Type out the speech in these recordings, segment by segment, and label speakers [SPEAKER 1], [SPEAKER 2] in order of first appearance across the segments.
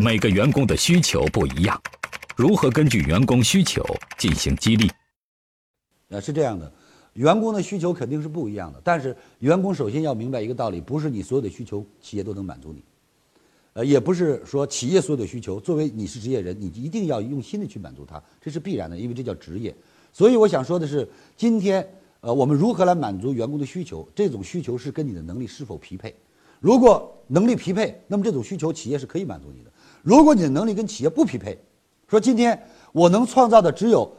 [SPEAKER 1] 每个员工的需求不一样，如何根据员工需求进行激励？
[SPEAKER 2] 呃，是这样的，员工的需求肯定是不一样的，但是员工首先要明白一个道理，不是你所有的需求企业都能满足你，呃，也不是说企业所有的需求，作为你是职业人，你一定要用心的去满足它，这是必然的，因为这叫职业。所以我想说的是，今天呃，我们如何来满足员工的需求？这种需求是跟你的能力是否匹配。如果能力匹配，那么这种需求企业是可以满足你的。如果你的能力跟企业不匹配，说今天我能创造的只有。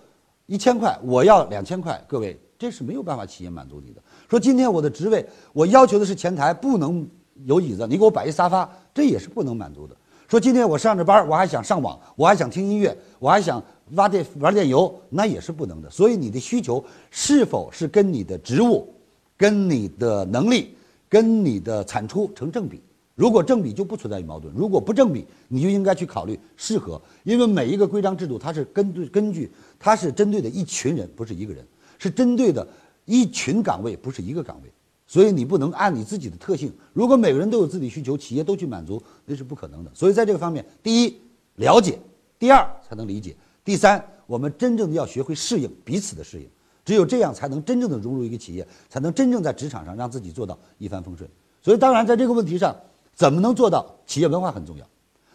[SPEAKER 2] 一千块，我要两千块，各位，这是没有办法企业满足你的。说今天我的职位，我要求的是前台不能有椅子，你给我摆一沙发，这也是不能满足的。说今天我上着班，我还想上网，我还想听音乐，我还想挖电玩电游，那也是不能的。所以你的需求是否是跟你的职务、跟你的能力、跟你的产出成正比？如果正比就不存在于矛盾，如果不正比，你就应该去考虑适合，因为每一个规章制度它是根据根据它是针对的一群人，不是一个人，是针对的一群岗位，不是一个岗位，所以你不能按你自己的特性。如果每个人都有自己需求，企业都去满足，那是不可能的。所以在这个方面，第一了解，第二才能理解，第三我们真正的要学会适应彼此的适应，只有这样才能真正的融入一个企业，才能真正在职场上让自己做到一帆风顺。所以当然在这个问题上。怎么能做到企业文化很重要？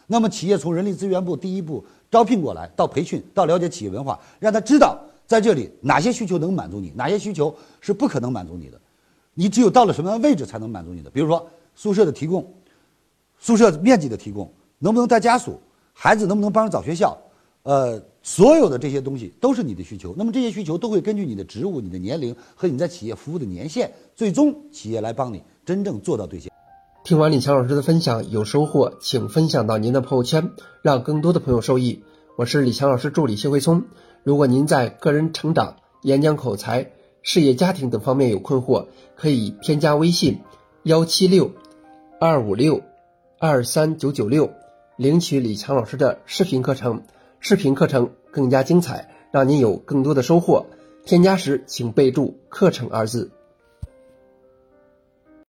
[SPEAKER 2] 那么企业从人力资源部第一步招聘过来，到培训，到了解企业文化，让他知道在这里哪些需求能满足你，哪些需求是不可能满足你的。你只有到了什么样的位置才能满足你的？比如说宿舍的提供，宿舍面积的提供，能不能带家属，孩子能不能帮着找学校，呃，所有的这些东西都是你的需求。那么这些需求都会根据你的职务、你的年龄和你在企业服务的年限，最终企业来帮你真正做到兑现。
[SPEAKER 3] 听完李强老师的分享，有收获，请分享到您的朋友圈，让更多的朋友受益。我是李强老师助理谢慧聪。如果您在个人成长、演讲口才、事业家庭等方面有困惑，可以添加微信幺七六二五六二三九九六，领取李强老师的视频课程。视频课程更加精彩，让您有更多的收获。添加时请备注“课程”二字。